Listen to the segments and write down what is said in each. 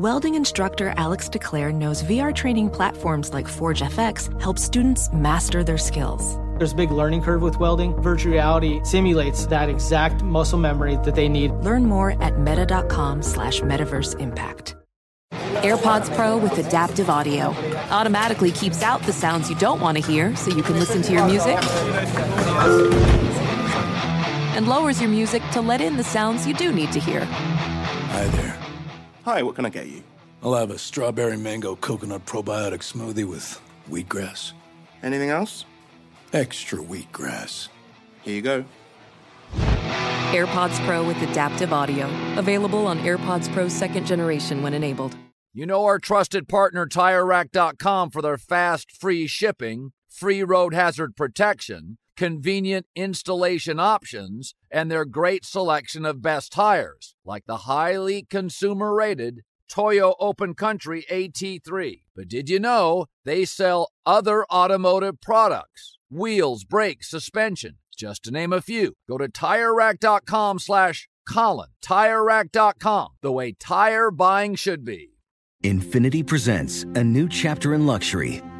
Welding instructor Alex DeClaire knows VR training platforms like Forge FX help students master their skills. There's a big learning curve with welding. Virtual reality simulates that exact muscle memory that they need. Learn more at meta.com slash metaverse impact. AirPods Pro with adaptive audio automatically keeps out the sounds you don't want to hear so you can listen to your music and lowers your music to let in the sounds you do need to hear. Hi there. Hi, what can I get you? I'll have a strawberry mango coconut probiotic smoothie with wheatgrass. Anything else? Extra wheatgrass. Here you go. AirPods Pro with adaptive audio. Available on AirPods Pro second generation when enabled. You know our trusted partner TireRack.com for their fast, free shipping, free road hazard protection, convenient installation options, and their great selection of best tires, like the highly consumer rated Toyo Open Country AT3. But did you know they sell other automotive products? Wheels, brakes, suspension, just to name a few. Go to TireRack.com slash Colin. TireRack.com, the way tire buying should be. Infinity presents a new chapter in luxury,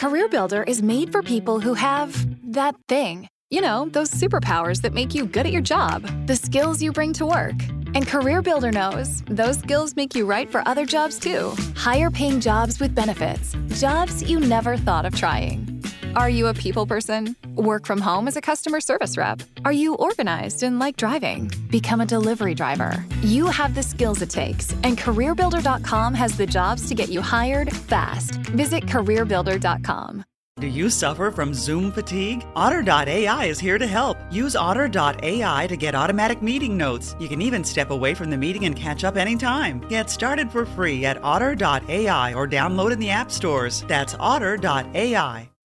CareerBuilder is made for people who have that thing. You know, those superpowers that make you good at your job, the skills you bring to work. And CareerBuilder knows those skills make you right for other jobs too. Higher paying jobs with benefits, jobs you never thought of trying. Are you a people person? Work from home as a customer service rep? Are you organized and like driving? Become a delivery driver. You have the skills it takes, and CareerBuilder.com has the jobs to get you hired fast. Visit CareerBuilder.com. Do you suffer from Zoom fatigue? Otter.ai is here to help. Use Otter.ai to get automatic meeting notes. You can even step away from the meeting and catch up anytime. Get started for free at Otter.ai or download in the app stores. That's Otter.ai.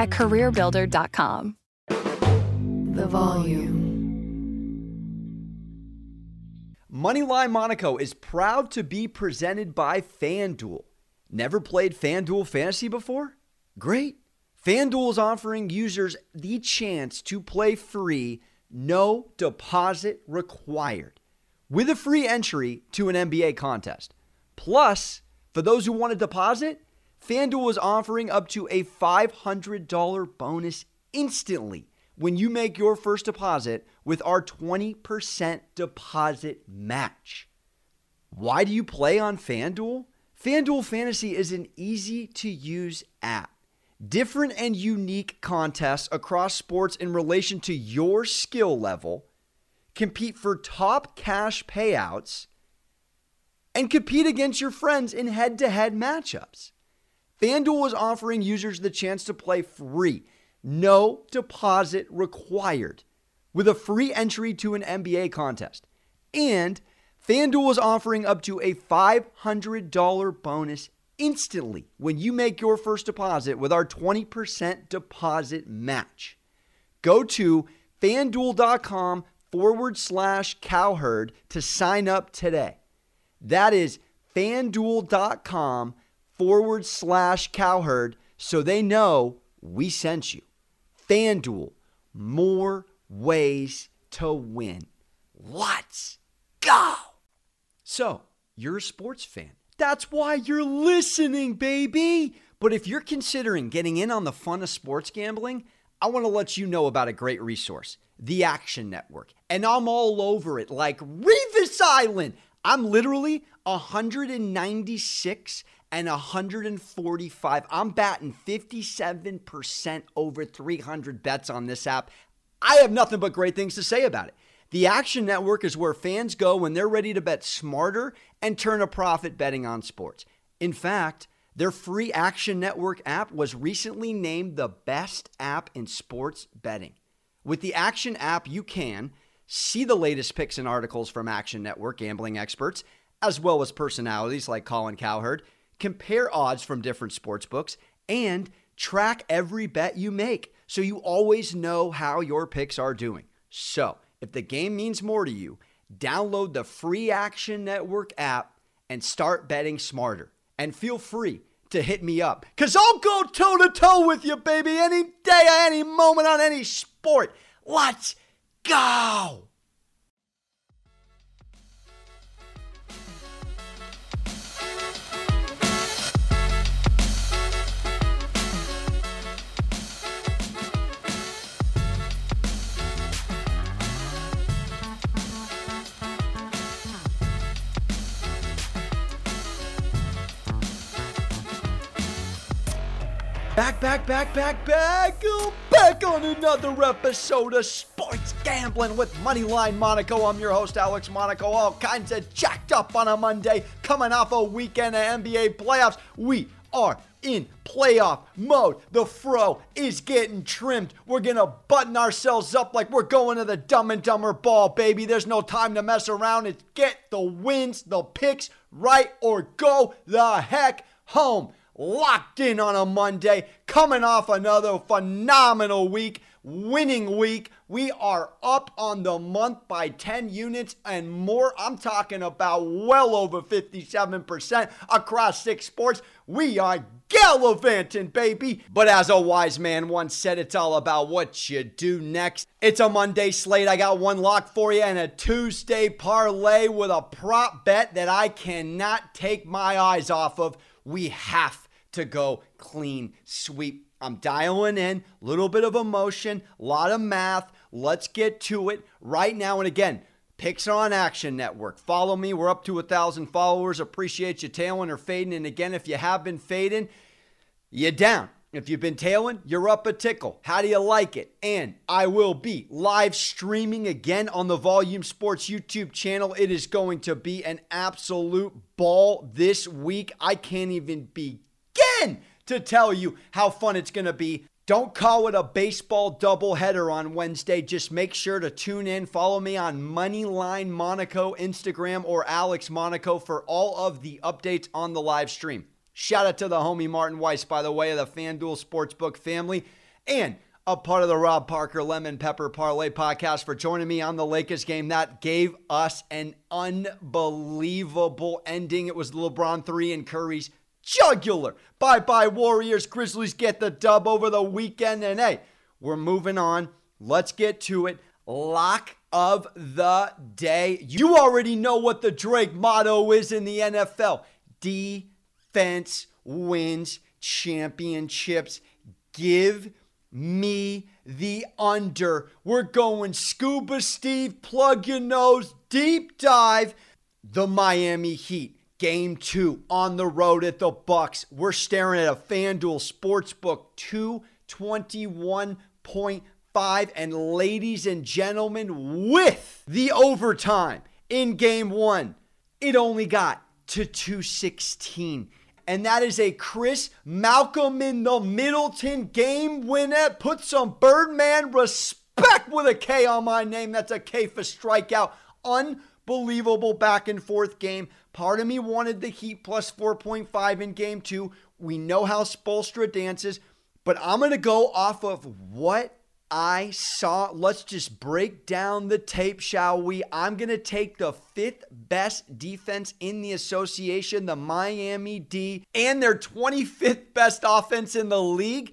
at careerbuilder.com. The volume. Moneyline Monaco is proud to be presented by FanDuel. Never played FanDuel Fantasy before? Great. FanDuel is offering users the chance to play free, no deposit required, with a free entry to an NBA contest. Plus, for those who want to deposit, FanDuel is offering up to a $500 bonus instantly when you make your first deposit with our 20% deposit match. Why do you play on FanDuel? FanDuel Fantasy is an easy to use app. Different and unique contests across sports in relation to your skill level. Compete for top cash payouts and compete against your friends in head to head matchups. FanDuel is offering users the chance to play free, no deposit required, with a free entry to an NBA contest. And FanDuel is offering up to a $500 bonus instantly when you make your first deposit with our 20% deposit match. Go to fanduel.com forward slash cowherd to sign up today. That is fanduel.com forward slash cowherd so they know we sent you. FanDuel, more ways to win. Let's go. So, you're a sports fan. That's why you're listening, baby. But if you're considering getting in on the fun of sports gambling, I want to let you know about a great resource, the Action Network. And I'm all over it like Revis Island. I'm literally 196 and 145. I'm batting 57% over 300 bets on this app. I have nothing but great things to say about it. The Action Network is where fans go when they're ready to bet smarter and turn a profit betting on sports. In fact, their free Action Network app was recently named the best app in sports betting. With the Action app, you can see the latest picks and articles from Action Network gambling experts, as well as personalities like Colin Cowherd, compare odds from different sports books, and track every bet you make so you always know how your picks are doing. So, if the game means more to you, download the free Action Network app and start betting smarter. And feel free to hit me up because I'll go toe to toe with you, baby, any day, any moment on any sport. Let's go. Back, back, back, back, back, oh, back on another episode of Sports Gambling with Moneyline Monaco. I'm your host, Alex Monaco. All kinds of jacked up on a Monday, coming off a weekend of NBA playoffs. We are in playoff mode. The fro is getting trimmed. We're going to button ourselves up like we're going to the dumb and dumber ball, baby. There's no time to mess around. It's get the wins, the picks right, or go the heck home locked in on a Monday, coming off another phenomenal week, winning week. We are up on the month by 10 units and more. I'm talking about well over 57% across six sports. We are gallivanting, baby. But as a wise man once said, it's all about what you do next. It's a Monday slate. I got one lock for you and a Tuesday parlay with a prop bet that I cannot take my eyes off of. We have to go clean sweep. I'm dialing in, a little bit of emotion, a lot of math. Let's get to it right now. And again, Picks on Action Network. Follow me. We're up to a thousand followers. Appreciate you tailing or fading. And again, if you have been fading, you're down. If you've been tailing, you're up a tickle. How do you like it? And I will be live streaming again on the Volume Sports YouTube channel. It is going to be an absolute ball this week. I can't even begin again to tell you how fun it's going to be. Don't call it a baseball doubleheader on Wednesday. Just make sure to tune in. Follow me on Moneyline Monaco Instagram or Alex Monaco for all of the updates on the live stream. Shout out to the homie Martin Weiss, by the way, of the FanDuel Sportsbook family, and a part of the Rob Parker Lemon Pepper Parlay podcast for joining me on the Lakers game. That gave us an unbelievable ending. It was LeBron 3 and Curry's jugular. Bye bye, Warriors. Grizzlies get the dub over the weekend. And hey, we're moving on. Let's get to it. Lock of the day. You already know what the Drake motto is in the NFL defense wins championships. Give me the under. We're going scuba Steve, plug your nose, deep dive. The Miami Heat Game two on the road at the Bucks. We're staring at a FanDuel Sportsbook 221.5. And ladies and gentlemen, with the overtime in game one, it only got to 216. And that is a Chris Malcolm in the Middleton game winner. Put some Birdman respect with a K on my name. That's a K for strikeout. Unbelievable back and forth game. Part of me wanted the Heat plus 4.5 in game two. We know how Spoelstra dances, but I'm going to go off of what I saw. Let's just break down the tape, shall we? I'm going to take the fifth best defense in the association, the Miami D, and their 25th best offense in the league.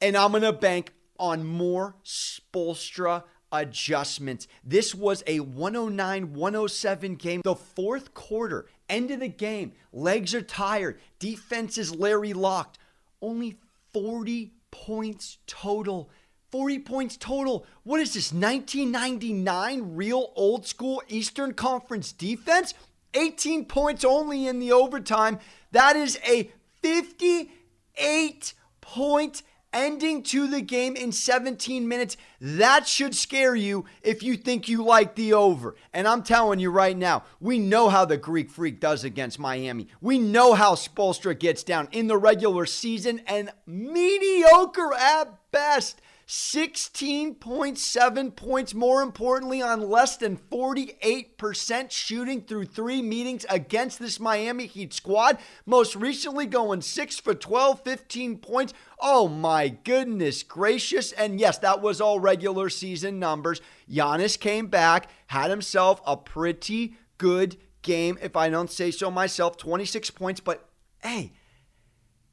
And I'm going to bank on more Spoelstra adjustments. This was a 109 107 game. The fourth quarter, end of the game, legs are tired, defense is Larry locked. Only 40 points total. 40 points total. What is this, 1999 real old school Eastern Conference defense? 18 points only in the overtime. That is a 58 point ending to the game in 17 minutes. That should scare you if you think you like the over. And I'm telling you right now, we know how the Greek Freak does against Miami. We know how Spoelstra gets down in the regular season and mediocre at best. 16.7 points, more importantly, on less than 48% shooting through three meetings against this Miami Heat squad. Most recently, going 6 for 12, 15 points. Oh my goodness gracious. And yes, that was all regular season numbers. Giannis came back, had himself a pretty good game, if I don't say so myself. 26 points, but hey,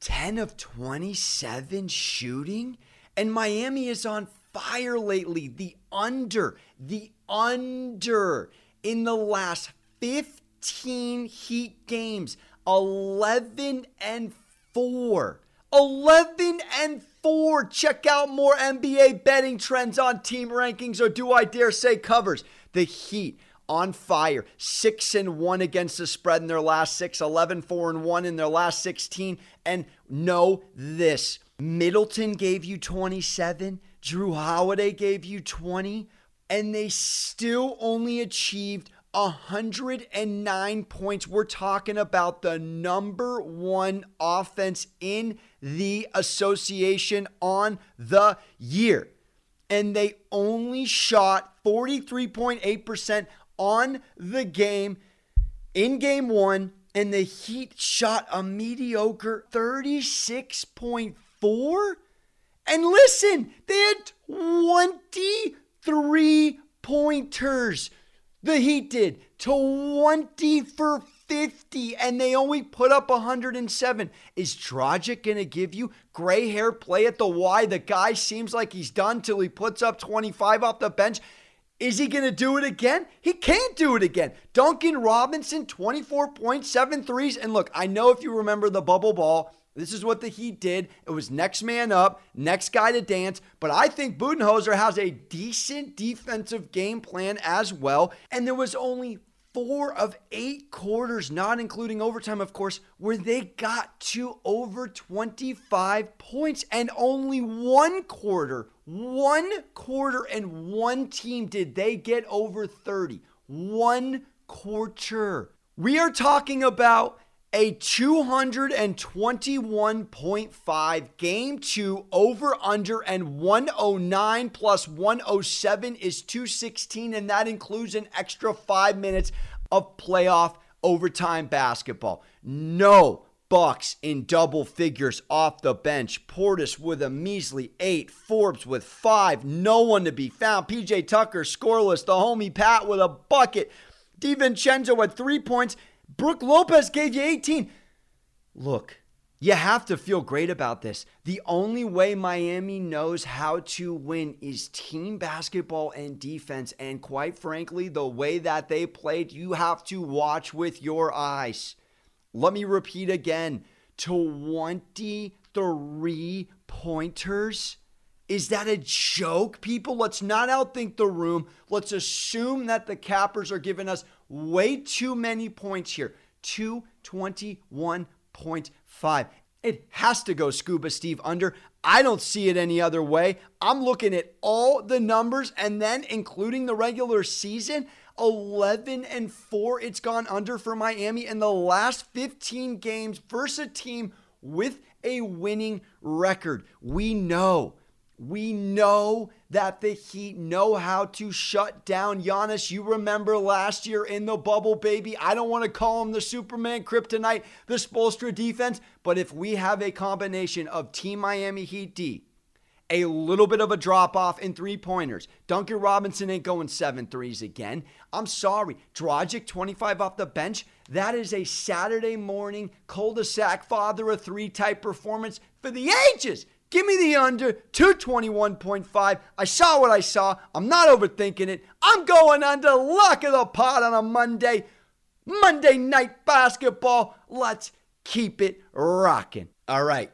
10 of 27 shooting? And Miami is on fire lately. The under, the under in the last 15 Heat games, 11 and 4. 11 and 4. Check out more NBA betting trends on team rankings, or do I dare say covers? The Heat on fire. 6 and 1 against the spread in their last 6, 11 4 and 1 in their last 16. And know this Middleton gave you 27, Jrue Holiday gave you 20, and they still only achieved 109 points. We're talking about the number one offense in the association on the year. And they only shot 43.8% on the game in game one. And the Heat shot a mediocre 36.4 four? And listen, they had 23 pointers. The Heat did 20 for 50, and they only put up 107. Is Dragic going to give you gray hair play at the Y? The guy seems like he's done till he puts up 25 off the bench. Is he going to do it again? He can't do it again. Duncan Robinson, 24.7 threes. And look, I know if you remember the bubble ball, this is what the Heat did. It was next man up, next guy to dance. But I think Budenholzer has a decent defensive game plan as well. And there was only four of eight quarters, not including overtime, of course, where they got to over 25 points. And only one quarter, one quarter and one team did they get over 30. One quarter. We are talking about a 221.5 game two over under and 109 plus 107 is 216 and that includes an extra 5 minutes of playoff overtime basketball. No Bucks in double figures off the bench. Portis with a measly eight. Forbes with five. No one to be found. PJ Tucker scoreless. The homie Pat with a bucket. DiVincenzo had three points. Brook Lopez gave you 18. Look, you have to feel great about this. The only way Miami knows how to win is team basketball and defense. And quite frankly, the way that they played, you have to watch with your eyes. Let me repeat again 23 pointers. Is that a joke, people? Let's not outthink the room. Let's assume that the Cappers are giving us way too many points here 221.5. It has to go Scuba Steve under. I don't see it any other way. I'm looking at all the numbers and then including the regular season. 11 and 4 it's gone under for Miami in the last 15 games versus a team with a winning record. We know we know that the Heat know how to shut down Giannis. You remember last year in the bubble, baby. I don't want to call him the Superman kryptonite, the Spoelstra defense, but if we have a combination of Team Miami Heat D, a little bit of a drop off in three pointers. Duncan Robinson ain't going seven threes again. I'm sorry. Dragic, 25 off the bench. That is a Saturday morning cul de sac father of three type performance for the ages. Give me the under 221.5. I saw what I saw. I'm not overthinking it. I'm going under. Lock of the pot on a Monday. Monday night basketball. Let's keep it rocking. All right.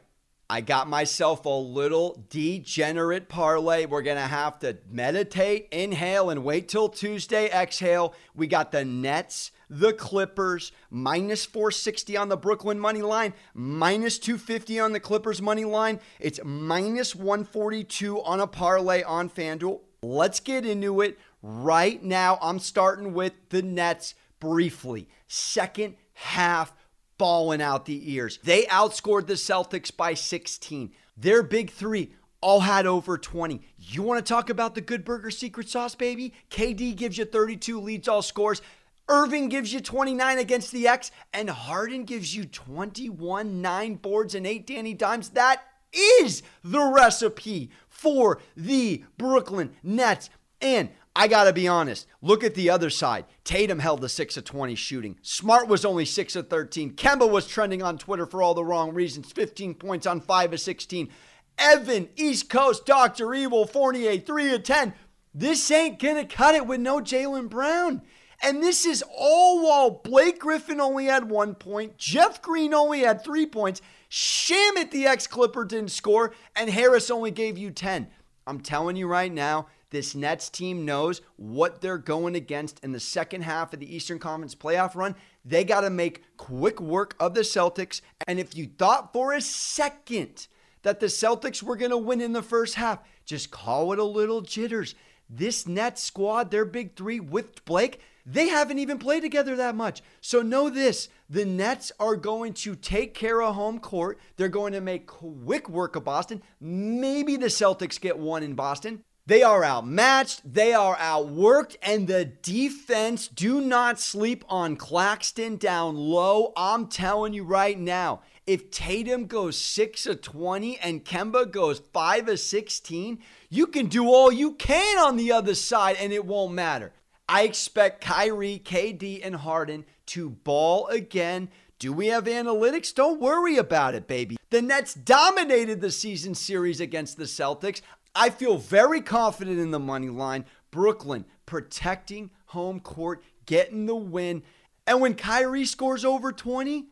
I got myself a little degenerate parlay. We're going to have to meditate, inhale, and wait till Tuesday, exhale. We got the Nets, the Clippers, minus 460 on the Brooklyn money line, minus 250 on the Clippers money line. It's minus 142 on a parlay on FanDuel. Let's get into it right now. I'm starting with the Nets briefly. Second half balling out the ears. They outscored the Celtics by 16. Their big three all had over 20. You want to talk about the Good Burger secret sauce, baby? KD gives you 32, leads all scores. Irving gives you 29 against the X, and Harden gives you 21, nine boards, and eight Danny Dimes. That is the recipe for the Brooklyn Nets. And I got to be honest. Look at the other side. Tatum held the 6 of 20 shooting. Smart was only 6 of 13. Kemba was trending on Twitter for all the wrong reasons. 15 points on 5 of 16. Evan, East Coast, Dr. Evil, Fournier, 3 of 10. This ain't going to cut it with no Jaylen Brown. And this is all while Blake Griffin only had one point, Jeff Green only had three points, Shamet the ex Clipper didn't score, and Harris only gave you 10. I'm telling you right now, this Nets team knows what they're going against in the second half of the Eastern Conference playoff run. They got to make quick work of the Celtics. And if you thought for a second that the Celtics were going to win in the first half, just call it a little jitters. This Nets squad, their big three with Blake, they haven't even played together that much. So know this the Nets are going to take care of home court. They're going to make quick work of Boston. Maybe the Celtics get one in Boston. They are outmatched, they are outworked, and the defense do not sleep on Claxton down low. I'm telling you right now, if Tatum goes 6 of 20 and Kemba goes 5 of 16, you can do all you can on the other side and it won't matter. I expect Kyrie, KD, and Harden to ball again. Do we have analytics? Don't worry about it, baby. The Nets dominated the season series against the Celtics. I feel very confident in the money line. Brooklyn protecting home court, getting the win. And when Kyrie scores over 20,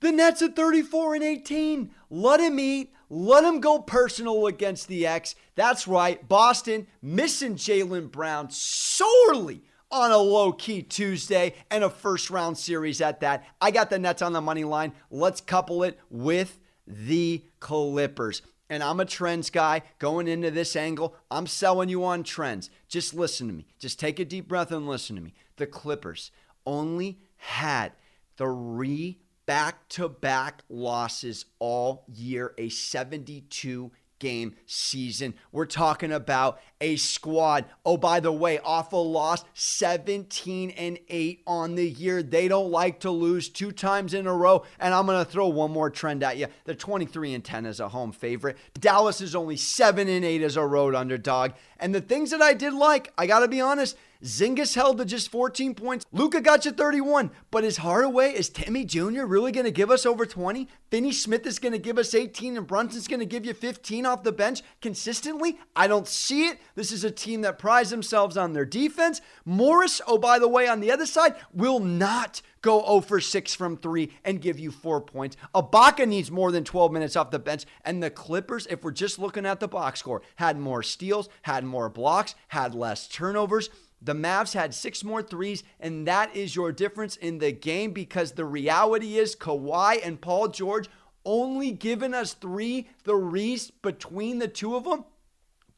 the Nets at 34 and 18. Let him eat. Let him go personal against the X. That's right. Boston missing Jaylen Brown sorely on a low key Tuesday and a first round series at that. I got the Nets on the money line. Let's couple it with the Clippers and I'm a trends guy going into this angle. I'm selling you on trends. Just listen to me. Just take a deep breath and listen to me. The Clippers only had three back to back losses all year, a 72 game season. We're talking about a squad. Oh, by the way, awful loss, 17 and 8 on the year. They don't like to lose two times in a row. And I'm going to throw one more trend at you. They're 23 and 10 as a home favorite. Dallas is only 7 and 8 as a road underdog. And the things that I did like, I got to be honest, Zingas held to just 14 points. Luka got you 31. But is Hardaway, is Timmy Jr. really going to give us over 20? Finney Smith is going to give us 18 and Brunson's going to give you 15 off the bench consistently? I don't see it. This is a team that prides themselves on their defense. Morris, oh, by the way, on the other side, will not go 0 for 6 from 3 and give you four points. Ibaka needs more than 12 minutes off the bench. And the Clippers, if we're just looking at the box score, had more steals, had more blocks, had less turnovers. The Mavs had six more threes, and that is your difference in the game because the reality is Kawhi and Paul George only giving us three threes between the two of them.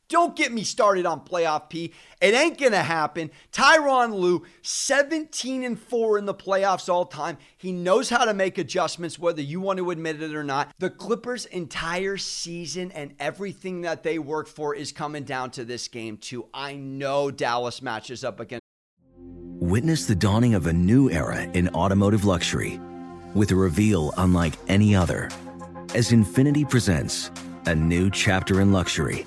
Don't get me started on playoff P. It ain't gonna happen. Tyronn Lue, 17 and 4 in the playoffs all time. He knows how to make adjustments, whether you want to admit it or not. The Clippers' entire season and everything that they work for is coming down to this game, too. I know Dallas matches up against. Witness the dawning of a new era in automotive luxury with a reveal unlike any other as Infiniti presents a new chapter in luxury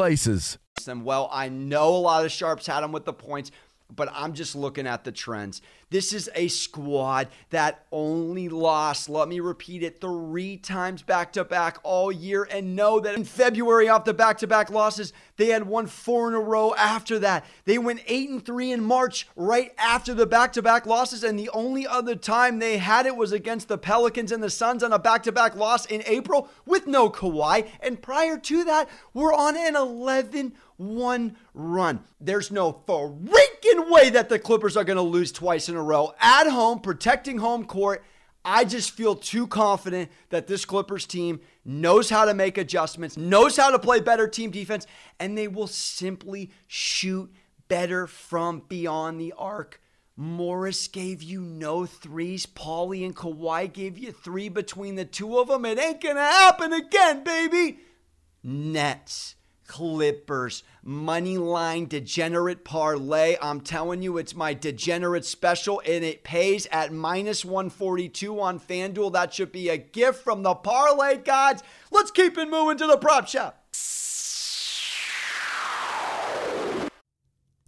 places. Well, I know a lot of sharps had them with the points, but I'm just looking at the trends. This is a squad that only lost, let me repeat it, three times back to back all year. And know that in February, off the back to back losses, they had won four in a row after that. They went eight and three in March, right after the back to back losses. And the only other time they had it was against the Pelicans and the Suns on a back to back loss in April with no Kawhi. And prior to that, we're on an 11 1 run. There's no freaking way that the Clippers are going to lose twice in a row at home, protecting home court. I just feel too confident that this Clippers team knows how to make adjustments, knows how to play better team defense, and they will simply shoot better from beyond the arc. Morris gave you no threes. Paulie and Kawhi gave you three between the two of them. It ain't gonna happen again, baby. Nets. Clippers money line degenerate parlay. I'm telling you, it's my degenerate special, and it pays at minus 142 on FanDuel. That should be a gift from the parlay gods. Let's keep it moving to the prop shop.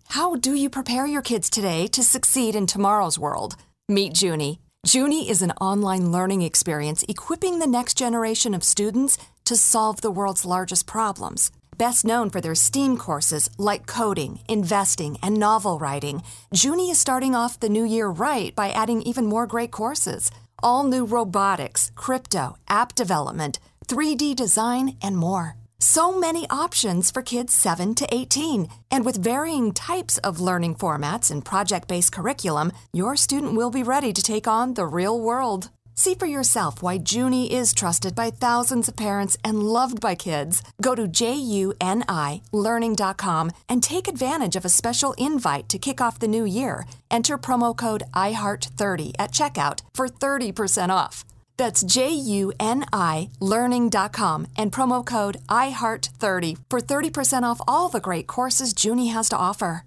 How do you prepare your kids today to succeed in tomorrow's world? Meet Juni. Juni is an online learning experience equipping the next generation of students to solve the world's largest problems. Best known for their STEAM courses like coding, investing, and novel writing, Juni is starting off the new year right by adding even more great courses. All new robotics, crypto, app development, 3D design, and more. So many options for kids 7 to 18. And with varying types of learning formats and project based curriculum, your student will be ready to take on the real world. See for yourself why Juni is trusted by thousands of parents and loved by kids. Go to junilearning.com and take advantage of a special invite to kick off the new year. Enter promo code IHEART30 at checkout for 30% off. That's J-U-N-I learning.com and promo code IHEART30 for 30% off all the great courses Juni has to offer.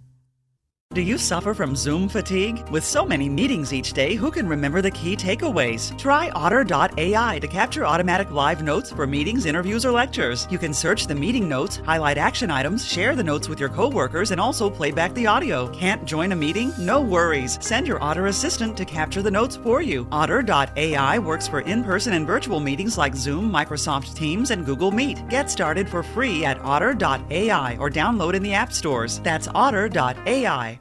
Do you suffer from Zoom fatigue? With so many meetings each day, who can remember the key takeaways? Try Otter.ai to capture automatic live notes for meetings, interviews, or lectures. You can search the meeting notes, highlight action items, share the notes with your coworkers, and also play back the audio. Can't join a meeting? No worries. Send your Otter assistant to capture the notes for you. Otter.ai works for in person and virtual meetings like Zoom, Microsoft Teams, and Google Meet. Get started for free at Otter.ai or download in the app stores. That's Otter.ai.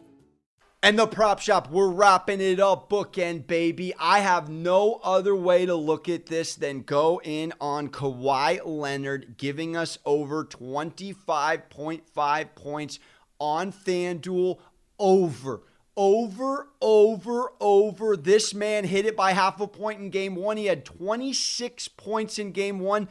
And the prop shop, we're wrapping it up, bookend, baby. I have no other way to look at this than go in on Kawhi Leonard giving us over 25.5 points on FanDuel. Over, over, over, over. This man hit it by half a point in game one. He had 26 points in game one,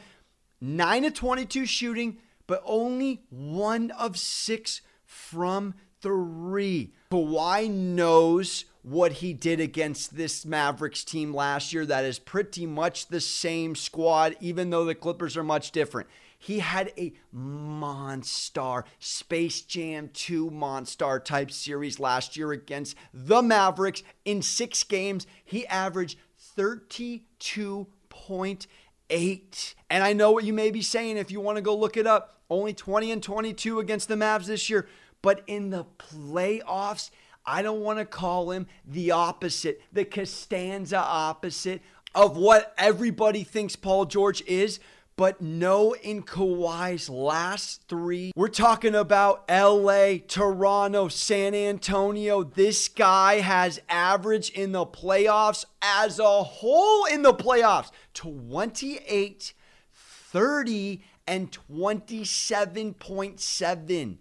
9 of 22 shooting, but only one of six from three. Kawhi knows what he did against this Mavericks team last year. That is pretty much the same squad, even though the Clippers are much different. He had a monster Space Jam 2 monster type series last year against the Mavericks. In six games, he averaged 32.8. And I know what you may be saying if you want to go look it up. Only 20 and 22 against the Mavs this year. But in the playoffs, I don't want to call him the opposite, the Costanza opposite of what everybody thinks Paul George is. But no, in Kawhi's last three, we're talking about LA, Toronto, San Antonio. This guy has averaged in the playoffs as a whole in the playoffs 28, 30, and 27.7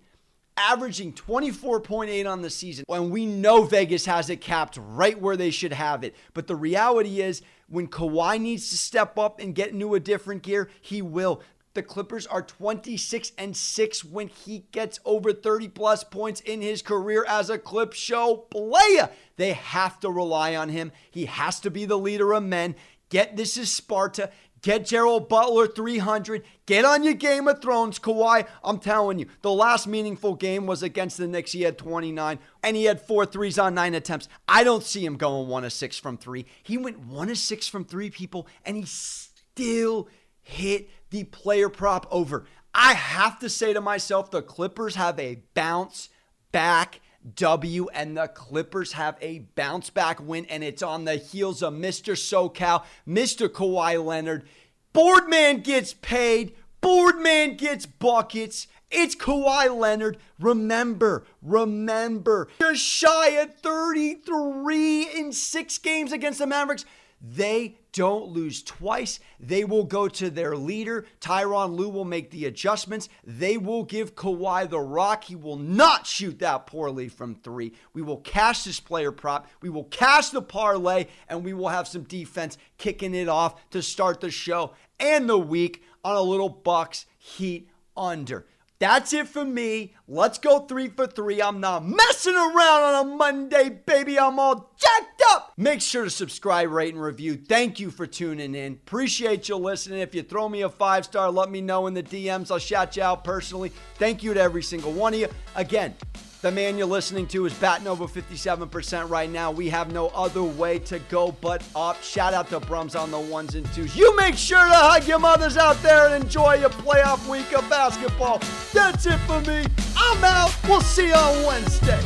averaging 24.8 on the season. And we know Vegas has it capped right where they should have it. But the reality is, when Kawhi needs to step up and get into a different gear, he will. The Clippers are 26 and 6 when he gets over 30 plus points in his career as a clip show player. They have to rely on him. He has to be the leader of men. Get this is Sparta. Get Gerald Butler 300. Get on your Game of Thrones, Kawhi. I'm telling you, the last meaningful game was against the Knicks. He had 29 and he had four threes on nine attempts. I don't see him going one of six from three. He went one of six from three, people, and he still hit the player prop over. I have to say to myself, the Clippers have a bounce back W, and the Clippers have a bounce back win, and it's on the heels of Mr. SoCal, Mr. Kawhi Leonard. Boardman gets paid, Boardman gets buckets. It's Kawhi Leonard. Remember, remember, just shy at 33 in six games against the Mavericks. They don't lose twice. They will go to their leader. Tyronn Lue will make the adjustments. They will give Kawhi the rock. He will not shoot that poorly from three. We will cash this player prop. We will cash the parlay, and we will have some defense kicking it off to start the show and the week on a little Bucks Heat under. That's it for me. Let's go three for three. I'm not messing around on a Monday, baby. I'm all jacked up. Make sure to subscribe, rate, and review. Thank you for tuning in. Appreciate you listening. If you throw me a five star, let me know in the DMs. I'll shout you out personally. Thank you to every single one of you. Again, the man you're listening to is batting over 57% right now. We have no other way to go but up. Shout out to Brums on the ones and twos. You make sure to hug your mothers out there and enjoy your playoff week of basketball. That's it for me. I'm out. We'll see you on Wednesday.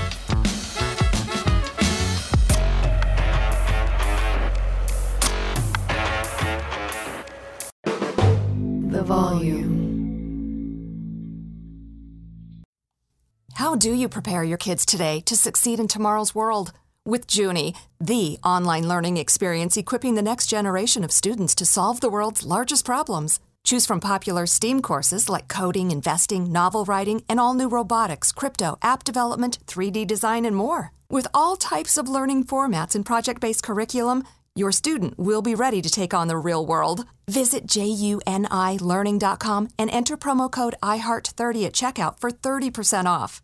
The volume. How do you prepare your kids today to succeed in tomorrow's world? With Juni, the online learning experience equipping the next generation of students to solve the world's largest problems. Choose from popular STEAM courses like coding, investing, novel writing, and all new robotics, crypto, app development, 3D design, and more. With all types of learning formats and project based curriculum, your student will be ready to take on the real world. Visit junilearning.com and enter promo code IHEART30 at checkout for 30% off.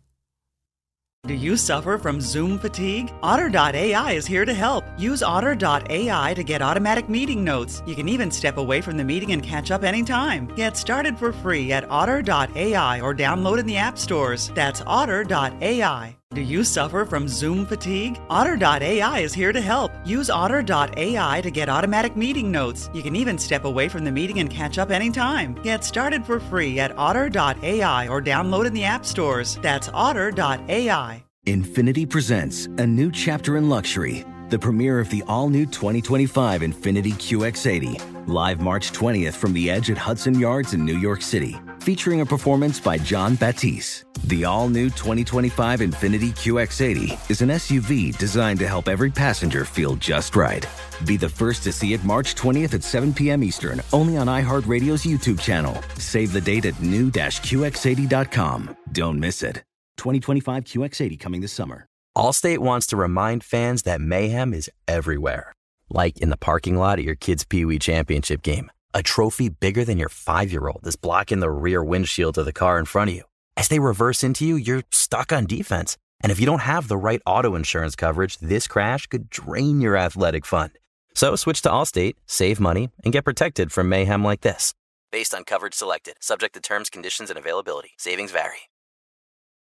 Do you suffer from Zoom fatigue? Otter.ai is here to help. Use Otter.ai to get automatic meeting notes. You can even step away from the meeting and catch up anytime. Get started for free at Otter.ai or download in the app stores. That's Otter.ai. Do you suffer from Zoom fatigue? Otter.ai is here to help. Use Otter.ai to get automatic meeting notes. You can even step away from the meeting and catch up anytime. Get started for free at Otter.ai or download in the app stores. That's Otter.ai. Infiniti presents a new chapter in luxury, the premiere of the all new 2025 Infiniti QX80, live March 20th from the edge at Hudson Yards in New York City, featuring a performance by Jon Batiste. The all new 2025 Infiniti QX80 is an SUV designed to help every passenger feel just right. Be the first to see it March 20th at 7 p.m. Eastern, only on iHeartRadio's YouTube channel. Save the date at new-QX80.com. Don't miss it. 2025 QX80 coming this summer. Allstate wants to remind fans that mayhem is everywhere. Like in the parking lot at your kid's Pee Wee Championship game. A trophy bigger than your five year old is blocking the rear windshield of the car in front of you. As they reverse into you, you're stuck on defense. And if you don't have the right auto insurance coverage, this crash could drain your athletic fund. So switch to Allstate, save money, and get protected from mayhem like this. Based on coverage selected, subject to terms, conditions, and availability. Savings vary.